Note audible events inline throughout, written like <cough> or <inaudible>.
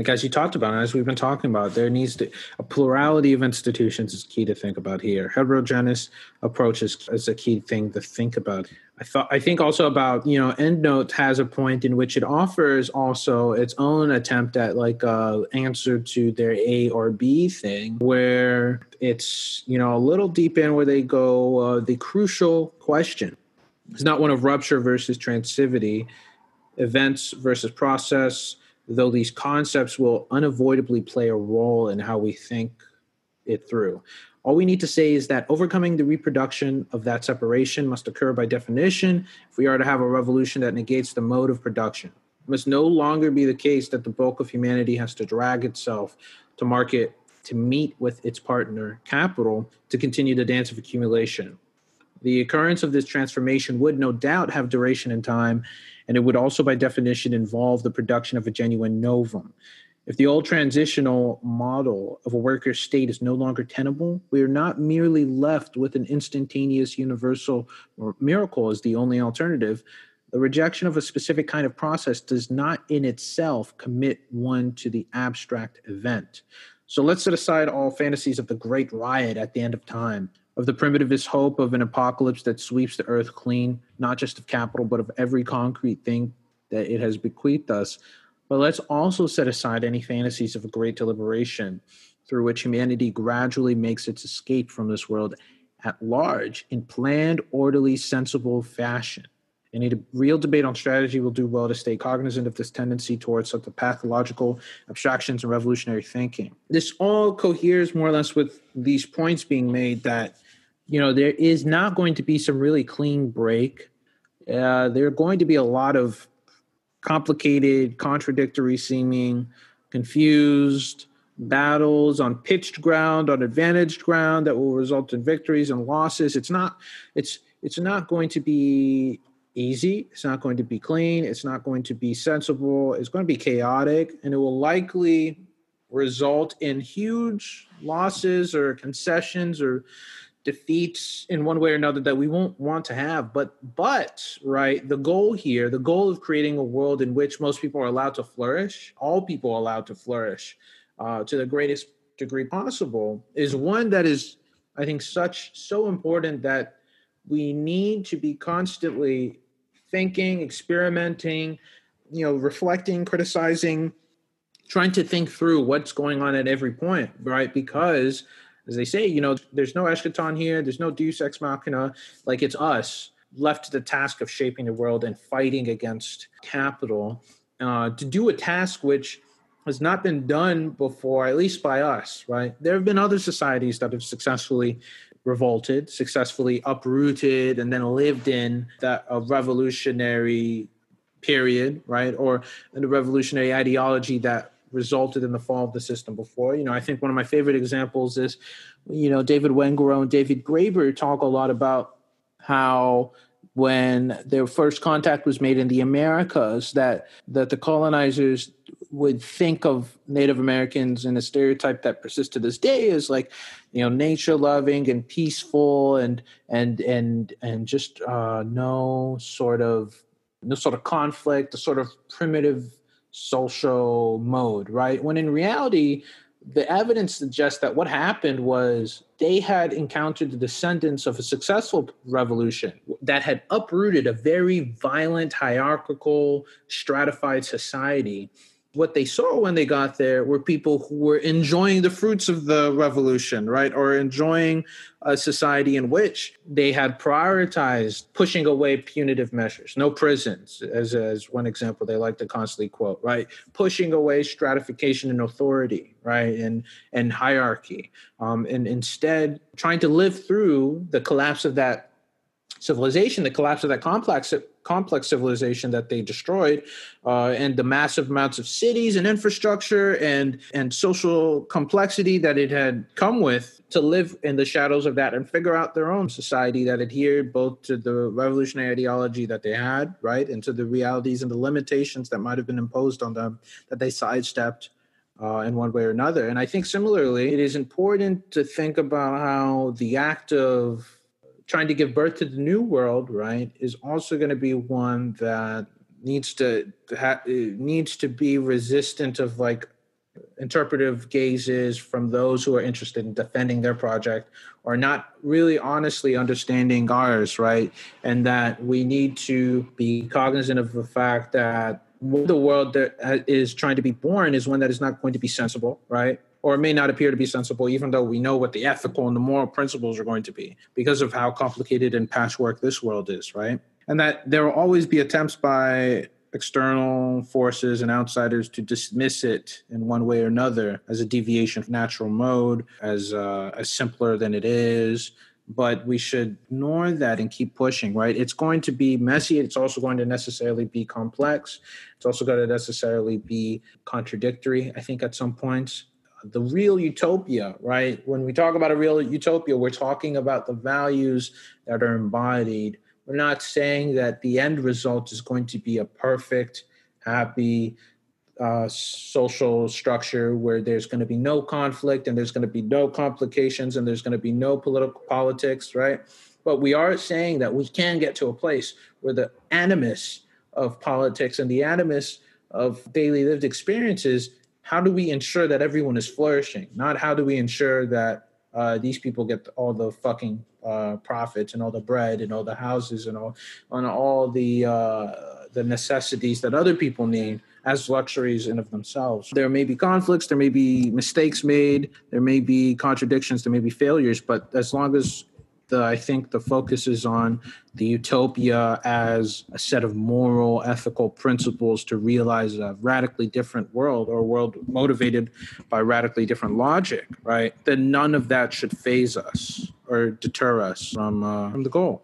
like as you talked about, as we've been talking about, there needs to a plurality of institutions is key to think about here. Heterogeneous approach is, is a key thing to think about. I thought I think also about you know EndNote has a point in which it offers also its own attempt at like a answer to their A or B thing, where it's you know a little deep in where they go uh, the crucial question. It's not one of rupture versus transitivity, events versus process though these concepts will unavoidably play a role in how we think it through. All we need to say is that overcoming the reproduction of that separation must occur by definition if we are to have a revolution that negates the mode of production. It must no longer be the case that the bulk of humanity has to drag itself to market to meet with its partner, capital, to continue the dance of accumulation. The occurrence of this transformation would no doubt have duration in time and it would also, by definition, involve the production of a genuine novum. If the old transitional model of a worker state is no longer tenable, we are not merely left with an instantaneous universal miracle as the only alternative. The rejection of a specific kind of process does not in itself commit one to the abstract event. So let's set aside all fantasies of the great riot at the end of time of the primitivist hope of an apocalypse that sweeps the earth clean, not just of capital, but of every concrete thing that it has bequeathed us. But let's also set aside any fantasies of a great deliberation through which humanity gradually makes its escape from this world at large in planned, orderly, sensible fashion. Any real debate on strategy will do well to stay cognizant of this tendency towards sort of pathological abstractions and revolutionary thinking. This all coheres more or less with these points being made that, you know, there is not going to be some really clean break. Uh, there are going to be a lot of complicated, contradictory seeming, confused battles on pitched ground, on advantaged ground that will result in victories and losses. It's not, it's, it's not going to be easy. It's not going to be clean. It's not going to be sensible. It's going to be chaotic, and it will likely result in huge losses or concessions or defeats in one way or another that we won't want to have but but right the goal here the goal of creating a world in which most people are allowed to flourish all people allowed to flourish uh, to the greatest degree possible is one that is i think such so important that we need to be constantly thinking, experimenting, you know, reflecting, criticizing, trying to think through what's going on at every point, right? Because as they say, you know, there's no eschaton here, there's no deus ex machina, like it's us left to the task of shaping the world and fighting against capital uh, to do a task which has not been done before, at least by us, right? There have been other societies that have successfully revolted, successfully uprooted, and then lived in that a revolutionary period, right? Or the revolutionary ideology that resulted in the fall of the system before. You know, I think one of my favorite examples is, you know, David Wengrow and David Graeber talk a lot about how when their first contact was made in the Americas, that that the colonizers would think of Native Americans in a stereotype that persists to this day as like, you know, nature loving and peaceful and and and and just uh, no sort of no sort of conflict, a sort of primitive social mode, right? When in reality, the evidence suggests that what happened was they had encountered the descendants of a successful revolution that had uprooted a very violent, hierarchical, stratified society what they saw when they got there were people who were enjoying the fruits of the revolution, right? Or enjoying a society in which they had prioritized pushing away punitive measures, no prisons, as, as one example they like to constantly quote, right? Pushing away stratification and authority, right? And, and hierarchy. Um, and instead, trying to live through the collapse of that civilization, the collapse of that complex complex civilization that they destroyed, uh, and the massive amounts of cities and infrastructure and and social complexity that it had come with to live in the shadows of that and figure out their own society that adhered both to the revolutionary ideology that they had, right, and to the realities and the limitations that might have been imposed on them that they sidestepped. Uh, in one way or another. And I think similarly, it is important to think about how the act of trying to give birth to the new world, right, is also going to be one that needs to ha- needs to be resistant of like interpretive gazes from those who are interested in defending their project or not really honestly understanding ours, right? And that we need to be cognizant of the fact that the world that uh, is trying to be born is one that is not going to be sensible, right? Or it may not appear to be sensible, even though we know what the ethical and the moral principles are going to be because of how complicated and patchwork this world is, right? And that there will always be attempts by external forces and outsiders to dismiss it in one way or another as a deviation from natural mode, as uh, as simpler than it is. But we should ignore that and keep pushing, right? It's going to be messy. It's also going to necessarily be complex. It's also going to necessarily be contradictory, I think, at some points. The real utopia, right? When we talk about a real utopia, we're talking about the values that are embodied we're not saying that the end result is going to be a perfect, happy uh, social structure where there's going to be no conflict and there's going to be no complications and there's going to be no political politics, right? But we are saying that we can get to a place where the animus of politics and the animus of daily lived experiences how do we ensure that everyone is flourishing not how do we ensure that uh, these people get all the fucking uh, profits and all the bread and all the houses and all on all the uh, the necessities that other people need as luxuries in of themselves. There may be conflicts, there may be mistakes made, there may be contradictions, there may be failures, but as long as the, I think the focus is on the utopia as a set of moral, ethical principles to realize a radically different world or a world motivated by radically different logic, right? Then none of that should faze us or deter us from, uh, from the goal.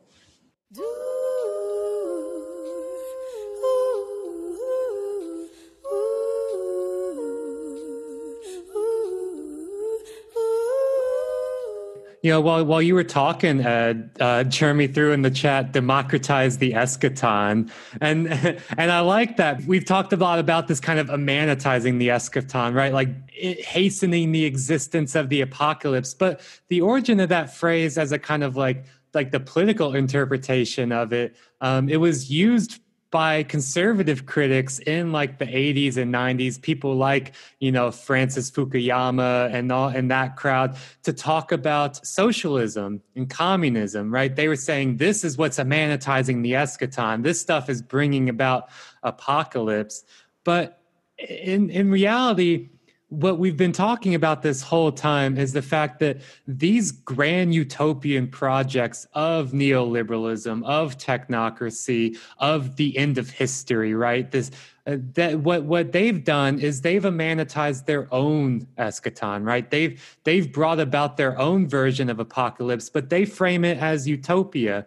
You know, while while you were talking, Ed, uh, Jeremy threw in the chat, democratize the eschaton, and <laughs> and I like that. We've talked a lot about this kind of immanentizing the eschaton, right? Like it, hastening the existence of the apocalypse. But the origin of that phrase, as a kind of like like the political interpretation of it, um, it was used by conservative critics in like the 80s and 90s people like you know francis fukuyama and all and that crowd to talk about socialism and communism right? They were saying this is what's immanentizing the eschaton. This stuff is bringing about apocalypse. But in in reality what we've been talking about this whole time is the fact that these grand utopian projects of neoliberalism, of technocracy, of the end of history, right? This uh, that what what they've done is they've immanentized their own eschaton, right? They've they've brought about their own version of apocalypse, but they frame it as utopia.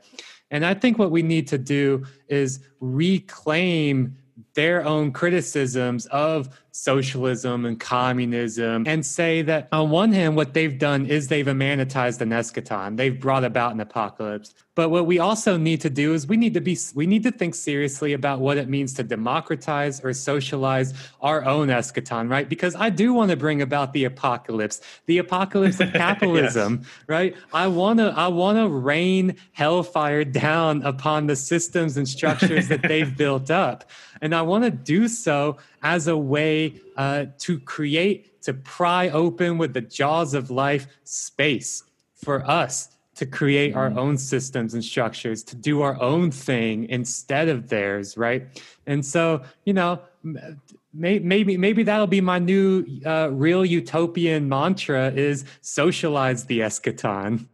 And I think what we need to do is reclaim their own criticisms of socialism and communism and say that on one hand what they've done is they've immanentized an eschaton they've brought about an apocalypse. But what we also need to do is we need to be we need to think seriously about what it means to democratize or socialize our own eschaton right? Because i do want to bring about the apocalypse the apocalypse of <laughs> capitalism yes. right? I want to i want to rain hellfire down upon the systems and structures that they've built up. And i want to do so as a way uh, to create, to pry open with the jaws of life space for us to create our mm-hmm. own systems and structures, to do our own thing instead of theirs, right? And so, you know, maybe maybe that'll be my new uh, real utopian mantra: is socialize the eschaton.